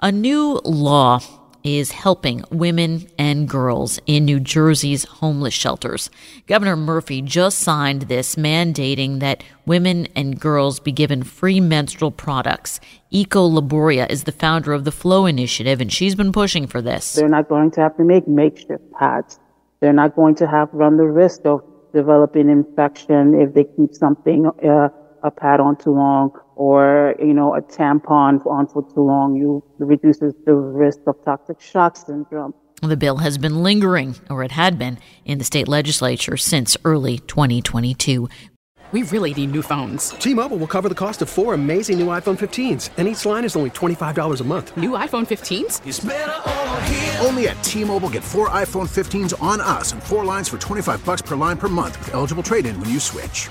A new law is helping women and girls in New Jersey's homeless shelters. Governor Murphy just signed this mandating that women and girls be given free menstrual products. Eco Laboria is the founder of the Flow Initiative, and she's been pushing for this. They're not going to have to make makeshift pads. They're not going to have run the risk of developing infection if they keep something, uh, a pad on too long or, you know, a tampon on for too long, you reduces the risk of toxic shock syndrome. The bill has been lingering, or it had been, in the state legislature since early 2022. We really need new phones. T-Mobile will cover the cost of four amazing new iPhone 15s, and each line is only $25 a month. New iPhone 15s? Only at T-Mobile get four iPhone 15s on us and four lines for 25 bucks per line per month with eligible trade-in when you switch.